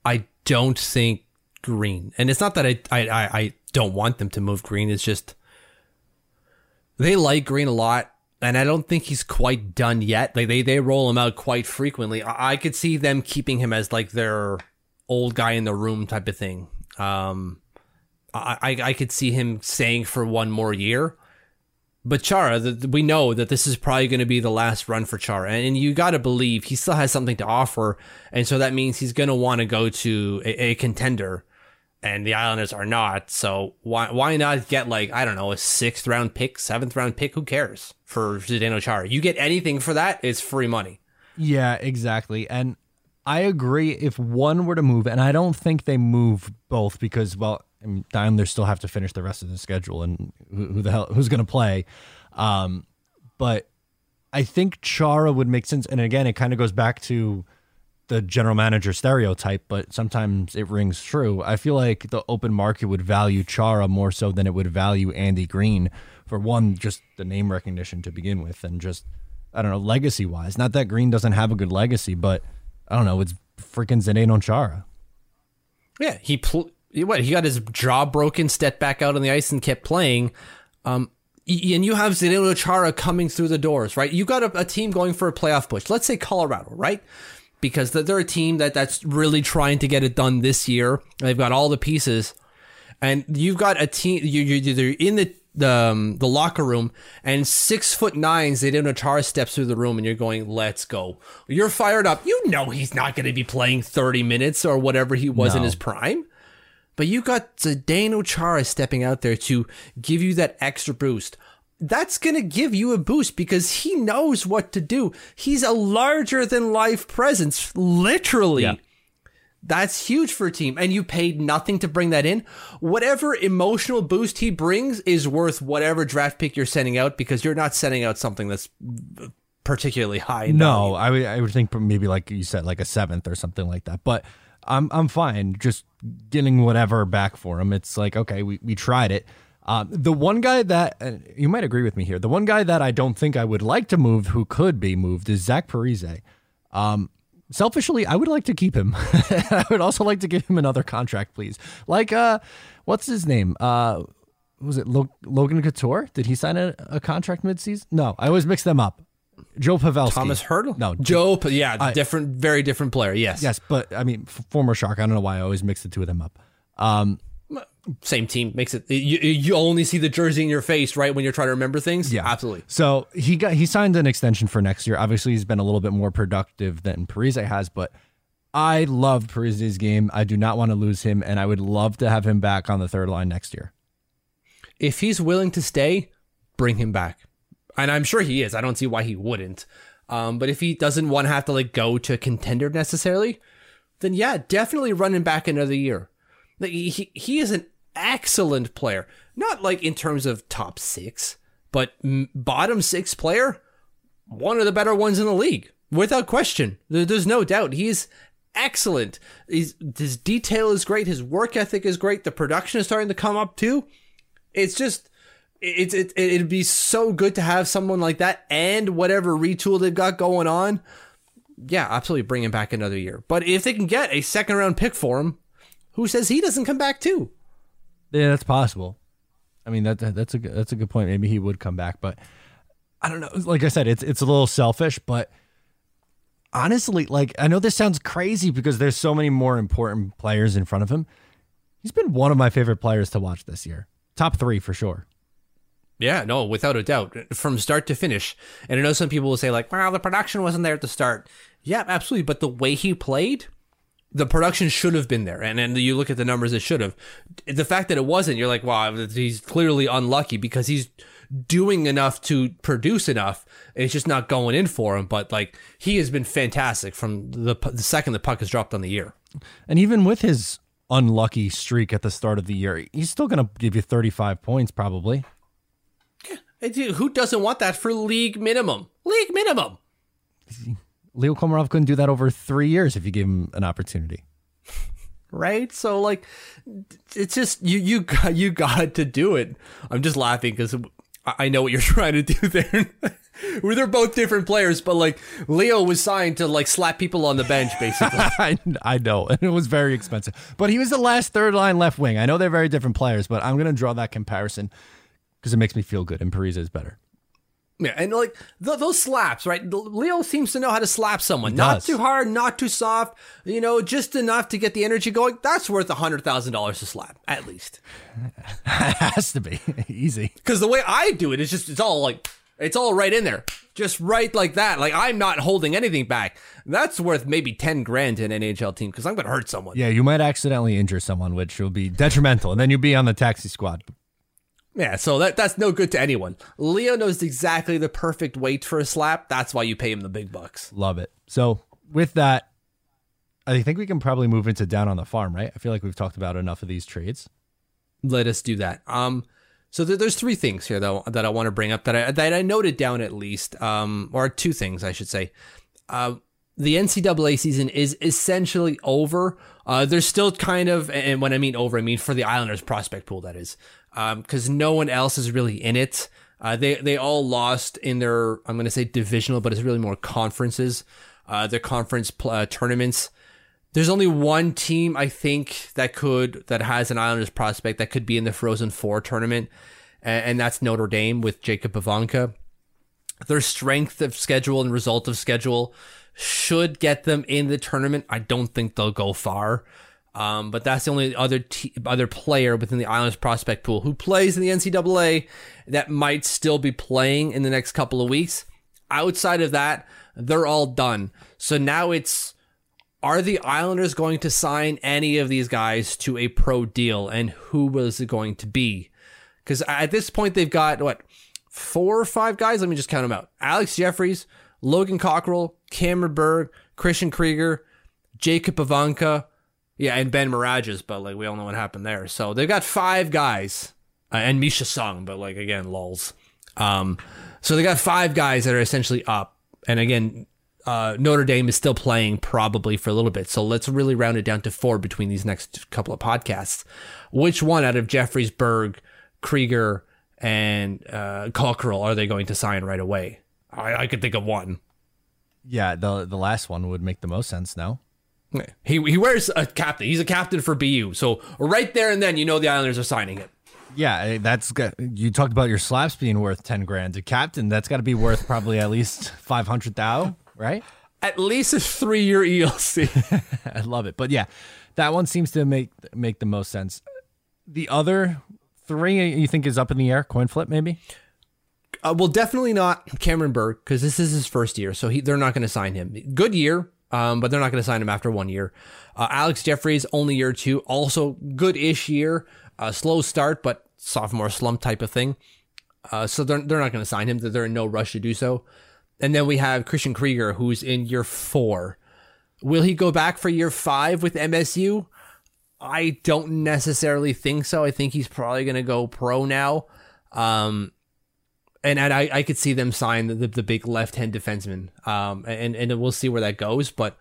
I don't think Greene, and it's not that I I I, I don't want them to move Greene. It's just they like Greene a lot, and I don't think he's quite done yet. Like they they roll him out quite frequently. I, I could see them keeping him as like their old guy in the room type of thing. Um, I I, I could see him staying for one more year. But Chara, the, we know that this is probably going to be the last run for Chara, and you got to believe he still has something to offer, and so that means he's going to want to go to a, a contender, and the Islanders are not. So why why not get like I don't know a sixth round pick, seventh round pick? Who cares for Zdeno Chara? You get anything for that, it's free money. Yeah, exactly. And I agree if one were to move, and I don't think they move both because, well, I mean, Islanders still have to finish the rest of the schedule, and who, who the hell who's going to play? Um, but I think Chara would make sense. And again, it kind of goes back to the general manager stereotype, but sometimes it rings true. I feel like the open market would value Chara more so than it would value Andy Greene for one, just the name recognition to begin with, and just I don't know, legacy wise. Not that Greene doesn't have a good legacy, but I don't know, it's freaking Zdeno Chara. Yeah, he pl- what he got his jaw broken, stepped back out on the ice and kept playing. Um, and you have Zdeno Chara coming through the doors, right? You got a, a team going for a playoff push. Let's say Colorado, right? Because they're a team that that's really trying to get it done this year. They've got all the pieces, and you've got a team. You you they're in the the um, the locker room, and six foot nine Zdeno Chara steps through the room, and you're going, "Let's go!" You're fired up. You know he's not going to be playing 30 minutes or whatever he was in his prime. But you got Zdeno Chara stepping out there to give you that extra boost. That's going to give you a boost because he knows what to do. He's a larger than life presence, literally. Yeah. That's huge for a team. And you paid nothing to bring that in. Whatever emotional boost he brings is worth whatever draft pick you're sending out because you're not sending out something that's particularly high. No. I would I would think maybe like you said, like a seventh or something like that. But I'm I'm fine just getting whatever back for him. It's like okay, we we tried it. Um, the one guy that and you might agree with me here. The one guy that I don't think I would like to move, who could be moved, is Zach Parise. Um, selfishly, I would like to keep him. <laughs> I would also like to give him another contract, please. Like, uh, what's his name? Uh, was it Logan Couture? Did he sign a, a contract midseason? No, I always mix them up. Joe Pavelski. Tomas Hertl? No, Joe, yeah, I- different, very different player. Yes. Yes, but I mean, f- former Shark. I don't know why I always mix the two of them up. Um, same team makes it you, you only see the jersey in your face right when you're trying to remember things Yeah, absolutely So he got he signed an extension for next year. Obviously, he's been a little bit more productive than Parise has, but I love Parise's game. I do not want to lose him, and I would love to have him back on the third line next year. if he's willing to stay bring him back and i'm sure he is i don't see why he wouldn't um, but if he doesn't want to have to like go to a contender necessarily then yeah, definitely run him back another year. He, he is an excellent player. Not like in terms of top six, but bottom six player, one of the better ones in the league, without question. There's no doubt. He's excellent. He's, his detail is great. His work ethic is great. The production is starting to come up too. It's just, it's it, it'd be so good to have someone like that and whatever retool they've got going on. Yeah, absolutely bring him back another year. But if they can get a second round pick for him, who says he doesn't come back too? Yeah, that's possible. I mean that that- that's a good- that's a good point. Maybe he would come back, but I don't know. Like I said, it's it's a little selfish, but honestly, like I know this sounds crazy because there's so many more important players in front of him. He's been one of my favorite players to watch this year. Top three for sure. Yeah, no, without a doubt, from start to finish. And I know some people will say like, "Well, the production wasn't there at the start." Yeah, absolutely, but the way he played, the production should have been there. And then you look at the numbers, it should have. The fact that it wasn't, you're like, "Wow, he's clearly unlucky because he's doing enough to produce enough. It's just not going in for him." But like, he has been fantastic from the the second the puck has dropped on the year. And even with his unlucky streak at the start of the year, he's still going to give you 35 points probably. Dude, Who doesn't want that for league minimum? League minimum. Leo Komarov couldn't do that over three years if you gave him an opportunity. right? So like, it's just you you got <laughs> you got to do it. I'm just laughing because I know what you're <laughs> trying to do there. Where <laughs> they're both different players, but like Leo was signed to like slap people on the bench, basically. I, I know, and it was very expensive. But he was the last third line left wing. I know they're very different players, but I'm going to draw that comparison because it makes me feel good, and Parise is better. Yeah, and like th- those slaps, right? Leo seems to know how to slap someone. Not does. too hard, not too soft. You know, just enough to get the energy going. That's worth a hundred thousand dollars to slap, at least. it <laughs> has to be <laughs> easy. Because the way I do it is just it's all like it's all right in there, just right like that. Like I'm not holding anything back. That's worth maybe ten grand to an NHL team because I'm gonna hurt someone. Yeah, you might accidentally injure someone, which will be detrimental, and then you'll be on the taxi squad. Yeah, so that that's no good to anyone. Leo knows exactly the perfect weight for a slap. That's why you pay him the big bucks. Love it. So with that, I think we can probably move into down on the farm, right? I feel like we've talked about enough of these trades. Let us do that. Um, so there, there's three things here though that I want to bring up that I that I noted down at least. Um, or two things I should say. Uh, the NCAA season is essentially over. Uh, there's still kind of, and when I mean over, I mean for the Islanders prospect pool, that is, because no one else is really in it. Uh, they they all lost in their, I'm going to say divisional, but it's really more conferences. Uh, their conference pl- uh, tournaments. There's only one team I think that could that has an Islanders prospect that could be in the Frozen Four tournament, and, and that's Notre Dame with Jacob Pivonka their strength of schedule and result of schedule should get them in the tournament. I don't think they'll go far. Um, but that's the only other te- other player within the Islanders prospect pool who plays in the NCAA that might still be playing in the next couple of weeks. Outside of that, they're all done. So now it's are the Islanders going to sign any of these guys to a pro deal and who was it going to be? Because at this point, they've got what four or five guys. Let me just count them out: Alex Jefferies, Logan Cockerill, Cameron Berg, Christian Krygier, Jacob Pivonka, yeah, and Ben Mirageas. But like we all know what happened there. So they've got five guys, uh, and Misha Sung. But like again, lulls. Um, so they got five guys that are essentially up. And again, uh, Notre Dame is still playing probably for a little bit. So let's really round it down to four between these next couple of podcasts. Which one out of Jefferies, Berg, Krygier, and uh, Cockerill are they going to sign right away? I, I could think of one. Yeah, the the last one would make the most sense now. He, he wears a captain. He's a captain for BU. So right there and then, you know the Islanders are signing it. Yeah, eh, that's good. You talked about your slaps being worth ten grand. A captain, that's got to be worth probably at least five hundred thou, right? At least a three-year ELC. <laughs> I love it. But yeah, that one seems to make make the most sense. The other three you think is up in the air, coin flip maybe? Uh, well, definitely not Cameron Berg because this is his first year, so he, they're not going to sign him. Good year, um, but they're not going to sign him after one year. Uh, Alex Jeffries, only year two, also good-ish year, uh, slow start, but sophomore slump type of thing. Uh, so they're they're not going to sign him. They're in no rush to do so. And then we have Christian Krygier, who's in year four. Will he go back for year five with MSU? I don't necessarily think so. I think he's probably going to go pro now. Um, and, and I, I could see them sign the, the, big left hand defenseman. Um, and, and we'll see where that goes. But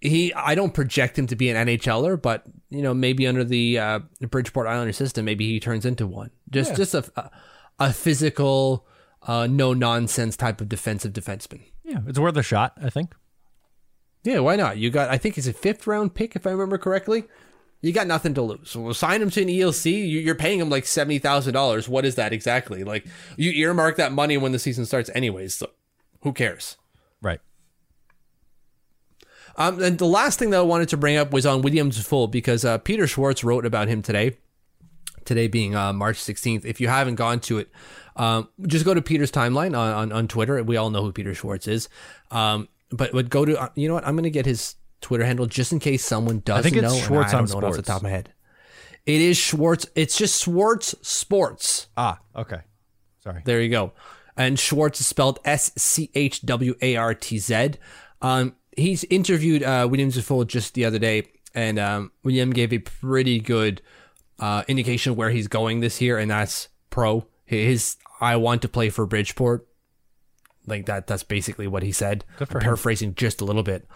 he, I don't project him to be an NHLer, but you know, maybe under the uh, Bridgeport Islander system, maybe he turns into one. Just, Yeah. just a, a, a physical, uh, no nonsense type of defensive defenseman. Yeah, it's worth a shot, I think. Yeah, why not? You got, I think it's a fifth round pick, if I remember correctly. You got nothing to lose. So we'll sign him to an ELC. You- You're paying him like seventy thousand dollars. What is that exactly? Like you earmark that money when the season starts, anyways. So who cares? Right. Um, and the last thing that I wanted to bring up was on William Dufour because uh, Peter Schwartz wrote about him today. Today being uh, March 16th. If you haven't gone to it, um, just go to Peter's timeline on, on, on Twitter. We all know who Peter Schwartz is. Um, but but go to uh, you know what? I'm going to get his Twitter handle just in case someone doesn't think it's know. Schwartz I on don't know it off the Sports. top of my head. It is Schwartz. It's just Schwartz Sports. Ah, okay. Sorry. There you go. And Schwartz is spelled S C H W A R T Z. Um, he's interviewed uh, William Dufour just the other day, and um, William gave a pretty good uh, indication of where he's going this year, and that's pro. His I want to play for Bridgeport. Like that. That's basically what he said. Good for I'm him. paraphrasing just a little bit.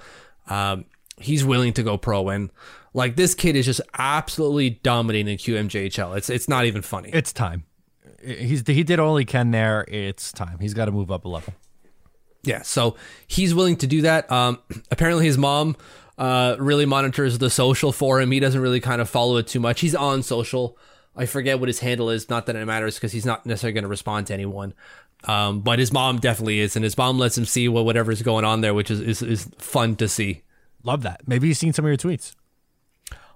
Um, he's willing to go pro, and like this kid is just absolutely dominating QMJHL. It's it's not even funny. It's time. He's he did all he can there. It's time. He's got to move up a level. Yeah, so he's willing to do that. Um, <clears throat> apparently, his mom uh, really monitors the social for him. He doesn't really kind of follow it too much. He's on social. I forget what his handle is. Not that it matters because he's not necessarily going to respond to anyone. Um, but his mom definitely is, and his mom lets him see what whatever's going on there, which is, is is fun to see. Love that. Maybe he's seen some of your tweets.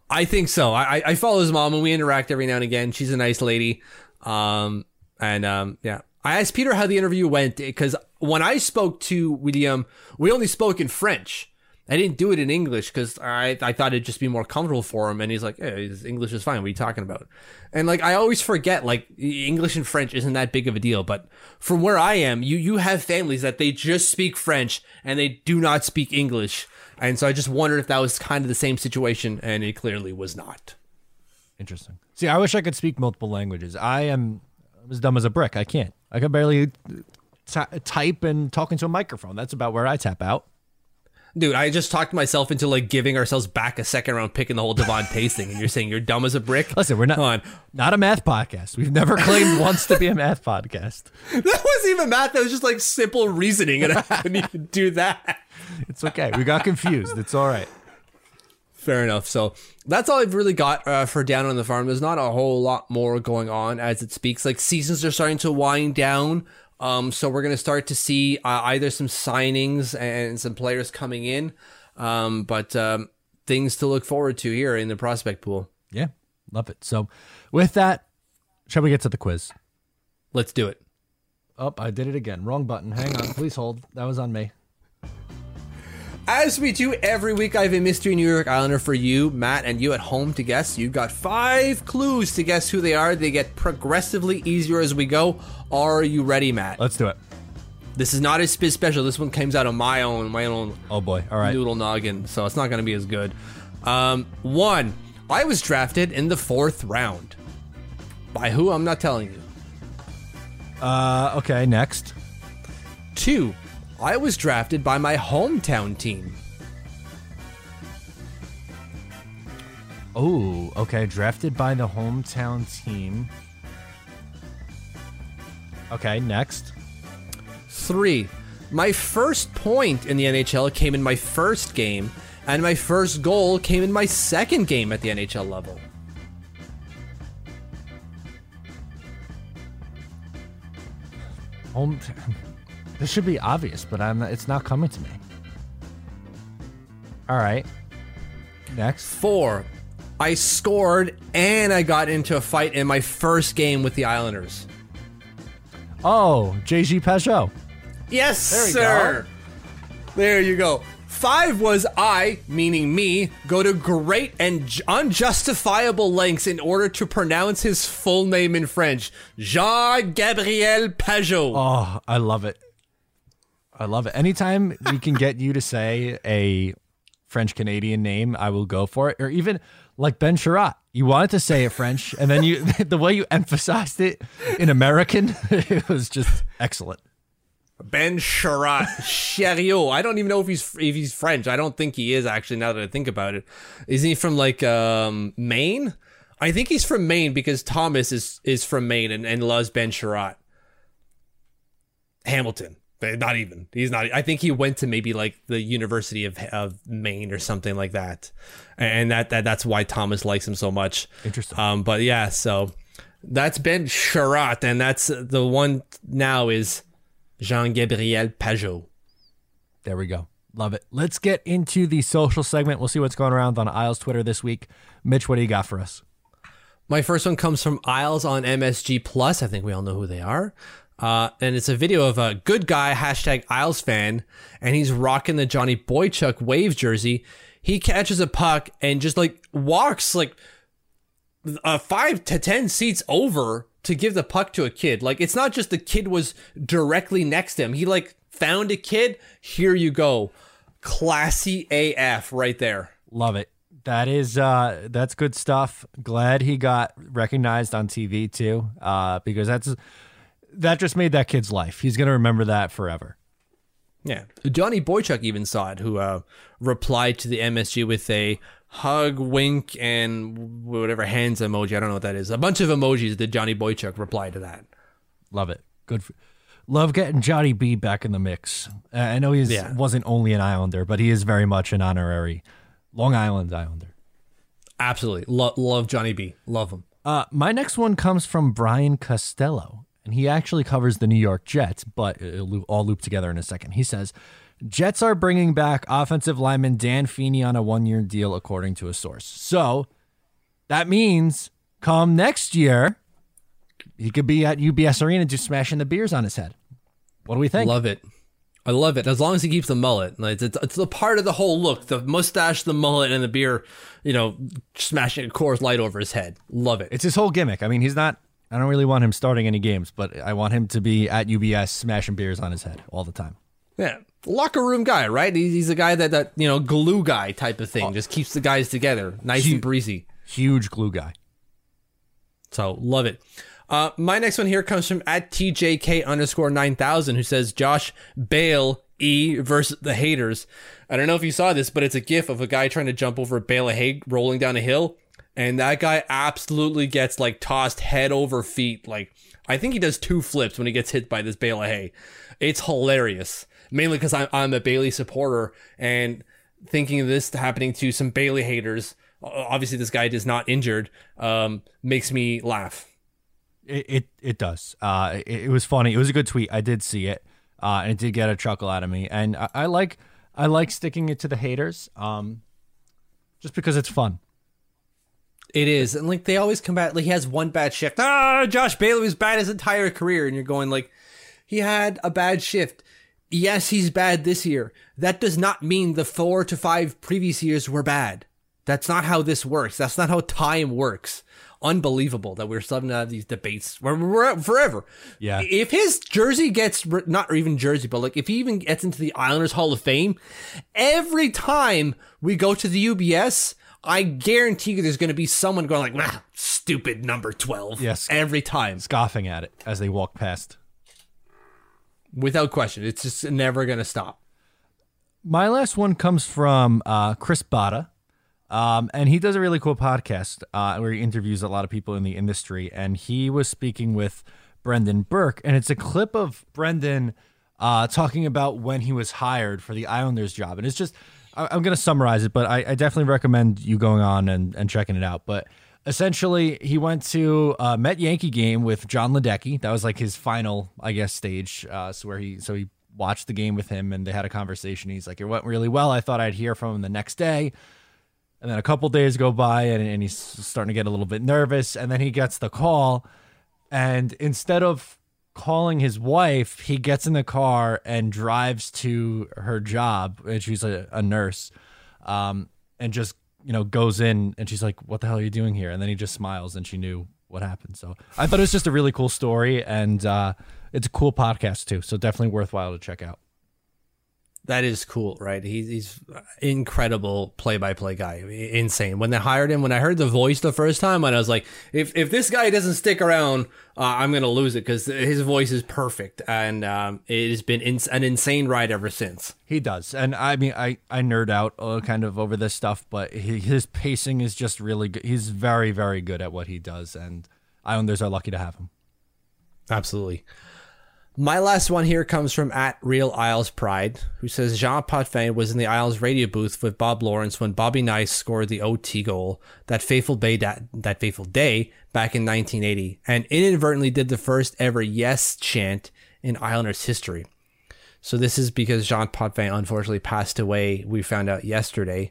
I think so. I I- follow his mom and we interact every now and again. She's a nice lady. Um and um yeah. I asked Peter how the interview went because when I spoke to William, we only spoke in French. I didn't do it in English because I I thought it'd just be more comfortable for him. And he's like, "Yeah, his English is fine. What are you talking about?" And like I always forget, like English and French isn't that big of a deal. But from where I am, you you have families that they just speak French and they do not speak English. And so I just wondered if that was kind of the same situation, and it clearly was not. Interesting. See, I wish I could speak multiple languages. I am as dumb as a brick. I can't. I can barely t- type and talk into a microphone. That's about where I tap out. Dude, I just talked myself into like giving ourselves back a second round pick in the whole Devon Pace thing, and you're saying you're dumb as a brick? Listen, we're not Come on. not a math podcast. We've never claimed once to be a math podcast. <laughs> That wasn't even math. That was just like simple reasoning, and I couldn't even do that. It's okay. We got confused. It's all right. Fair enough. So that's all I've really got uh, for down on the farm. There's not a whole lot more going on as it speaks. Like seasons are starting to wind down. Um, so we're gonna start to see uh, either some signings and some players coming in, um, but um, things to look forward to here in the prospect pool. Yeah, love it. So, with that, shall we get to the quiz? Let's do it. Oh, I did it again. Wrong button. Hang on. Please hold. That was on me. As we do every week, I have a mystery New York Islander for you, Matt, and you at home to guess. You've got five clues to guess who they are. They get progressively easier as we go. Are you ready, Matt? Let's do it. This is not a Spiz special. This one comes out of my own, my own Oh boy. All right. noodle noggin, so it's not going to be as good. Um, one, I was drafted in the fourth round. By who? I'm not telling you. Uh, okay. Next. Two, I was drafted by my hometown team. Oh, okay. Drafted by the hometown team. Okay. Next. Three, my first point in the NHL came in my first game, and my first goal came in my second game at the NHL level. Home. This should be obvious, but I'm. It's not coming to me. All right. Next. Four, I scored and I got into a fight in my first game with the Islanders. Oh, JG Pageau. Yes, There sir. There you go. Five was I, meaning me, go to great and unjustifiable lengths in order to pronounce his full name in French Jean Gabriel Pageau. Oh, I love it. I love it. Anytime we can get you to say a French Canadian name, I will go for it. Or even like Ben Chiarot. You wanted to say it French, and then you <laughs> the way you emphasized it in American, <laughs> it was just excellent. Ben Chiarot Chariot. I don't even know if he's if he's French. I don't think he is actually. Now that I think about it, isn't he from like um, Maine? I think he's from Maine because Thomas is is from Maine and, and loves Ben Chiarot. Hamilton, not even. He's not. I think he went to maybe like the University of of Maine or something like that, and that, that that's why Thomas likes him so much. Interesting. Um, but yeah, so that's Ben Chiarot, and that's the one now is Jean Gabriel Pageau. There we go. Love it. Let's get into the social segment. We'll see what's going around on Isles Twitter this week. Mitch, what do you got for us? My first one comes from Isles on MSG Plus. I think we all know who they are. Uh, and it's a video of a good guy, hashtag Isles fan, and he's rocking the Johnny Boychuk wave jersey. He catches a puck and just like walks like uh, five to 10 seats over to give the puck to a kid. Like it's not just the kid was directly next to him. He like found a kid. Here you go. Classy AF right there. Love it. That is uh that's good stuff. Glad he got recognized on TV too. Uh because that's that just made that kid's life. He's going to remember that forever. Yeah. Johnny Boychuk even saw it, who uh, replied to the MSG with a hug, wink, and whatever hands emoji. I don't know what that is. A bunch of emojis did Johnny Boychuk reply to that. Love it. Good. For, love getting Johnny B back in the mix. Uh, I know he Yeah. wasn't only an Islander, but he is very much an honorary Long Island Islander. Absolutely. Lo- love Johnny B. Love him. Uh, my next one comes from Brian Costello, and he actually covers the New York Jets, but it'll all loop together in a second. He says, Jets are bringing back offensive lineman Dan Feeney on a one year deal, according to a source. So that means come next year, he could be at UBS Arena just smashing the beers on his head. What do we think? Love it. I love it. As long as he keeps the mullet. Like, It's, it's a part of the whole look. The mustache, the mullet, and the beer, you know, smashing a Coors Light over his head. Love it. It's his whole gimmick. I mean, he's not. I don't really want him starting any games, but I want him to be at UBS smashing beers on his head all the time. Yeah. Locker room guy, right? He's, a guy that, that, you know, glue guy type of thing. Just keeps the guys together. Nice He- and breezy. Huge glue guy. So love it. Uh, my next one here comes from at TJK underscore 9000 who says Josh Bale E versus the haters. I don't know if you saw this, but it's a gif of a guy trying to jump over a bale of hay rolling down a hill. And that guy absolutely gets like tossed head over feet. Like, I think he does two flips when he gets hit by this bale of hay. It's hilarious. Mainly because I'm, I'm a Bailey supporter and thinking of this happening to some Bailey haters. Obviously, this guy is not injured. Um, makes me laugh. It it, it does. Uh, it, it was funny. It was a good tweet. I did see it, uh, and it did get a chuckle out of me. And I, I like I like sticking it to the haters, um, just because it's fun. It is, and like they always come back. Like he has one bad shift. Ah, Josh Bailey was bad his entire career, and you're going like, he had a bad shift. Yes, he's bad this year. That does not mean the four to five previous years were bad. That's not how this works. That's not how time works. Unbelievable that we're still having these debates where we're forever. Yeah. If his jersey gets not even jersey, but like if he even gets into the Islanders Hall of Fame, every time we go to the UBS, I guarantee you there's going to be someone going like, ah, "Stupid number 12." Yes. every time, Scoffing at it as they walk past. without question. It's just never going to stop. My last one comes from uh, Chris Bada. Um, and he does a really cool podcast uh, where he interviews a lot of people in the industry. And he was speaking with Brendan Burke. And it's a clip of Brendan uh, talking about when he was hired for the Islanders job. And it's just, I- I'm going to summarize it, but I, I definitely recommend you going on and, and checking it out. But essentially, he went to a Met Yankee game with Jon Ledecky. That was like his final, I guess, stage. Uh, so where he, so he watched the game with him and they had a conversation. He's like, it went really well. I thought I'd hear from him the next day. And then a couple days go by and, and he's starting to get a little bit nervous. And then he gets the call. And instead of calling his wife, he gets in the car and drives to her job. And she's a, a nurse. Um, and just, you know, goes in and she's like, What the hell are you doing here? And then he just smiles and she knew what happened. So I thought it was just a really cool story. And uh, it's a cool podcast too. So definitely worthwhile to check out. That is cool, right? He's he's incredible play by play guy, insane. When they hired him, when I heard the voice the first time, and I was like, if if this guy doesn't stick around, uh, I'm gonna lose it because his voice is perfect, and um, it has been in, an insane ride ever since. He does, and I mean, I I nerd out uh, kind of over this stuff, but he, his pacing is just really good. He's very very good at what he does, and Islanders are lucky to have him. Absolutely. My last one here comes from at Real Isles Pride, who says Jean Potvin was in the Isles radio booth with Bob Lawrence when Bobby Nice scored the OT goal that fateful day that, fateful day back in 1980, and inadvertently did the first ever yes chant in Islanders history. So this is because Jean Potvin unfortunately passed away. We found out yesterday.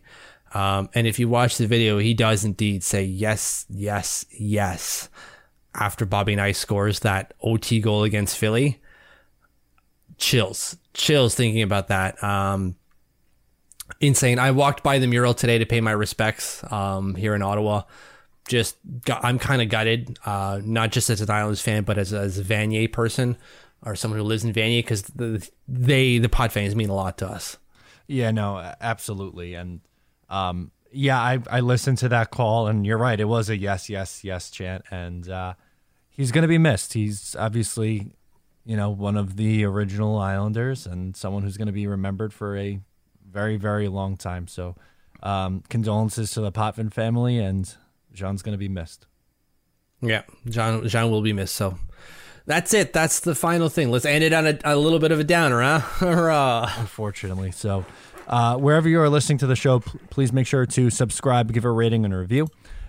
Um, and if you watch the video, he does indeed say yes, yes, yes after Bobby Nice scores that OT goal against Philly chills, chills thinking about that. Um, insane. I walked by the mural today to pay my respects um, here in Ottawa. Just, got, I'm kind of gutted, uh, not just as an Islanders fan, but as, as a Vanier person or someone who lives in Vanier because the, they, the Pod fans, mean a lot to us. Yeah, no, absolutely. And um, yeah, I, I listened to that call, and you're right. It was a yes, yes, yes chant. And uh, he's going to be missed. He's obviously you know, one of the original Islanders and someone who's going to be remembered for a very, very long time. So, um, condolences to the Potvin family, and Jean's going to be missed. Yeah, Jean Jean will be missed. So that's it. That's the final thing. Let's end it on a, a little bit of a downer, huh? <laughs> Unfortunately. So, uh, wherever you are listening to the show, p- please make sure to subscribe, give a rating and a review.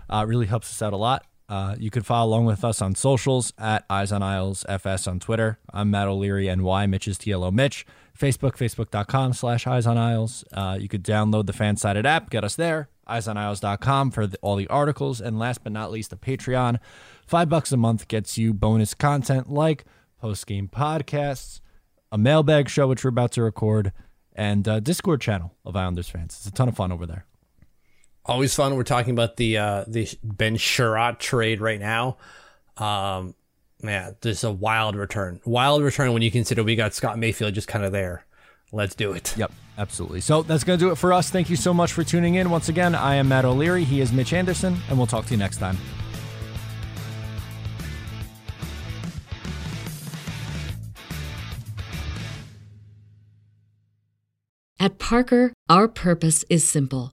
Uh, it really helps us out a lot. Uh, you can follow along with us on socials at Eyes on Isles FS on Twitter. I'm Matt O'Leary NY. Mitch is TLO Mitch. Facebook, facebook.com slash Eyes on Isles. Uh, you could download the FanSided app, get us there. EyesOnIsles.com for the, all the articles. And last but not least, the Patreon. Five bucks a month gets you bonus content like post game podcasts, a mailbag show, which we're about to record, and a Discord channel of Islanders fans. It's a ton of fun over there. Always fun. We're talking about the uh, the Ben Chiarot trade right now. Um, man, there's a wild return. Wild return when you consider we got Scott Mayfield just kind of there. Let's do it. Yep, absolutely. So that's going to do it for us. Thank you so much for tuning in. Once again, I am Matt O'Leary. He is Mitch Anderson, and we'll talk to you next time. At Parker, our purpose is simple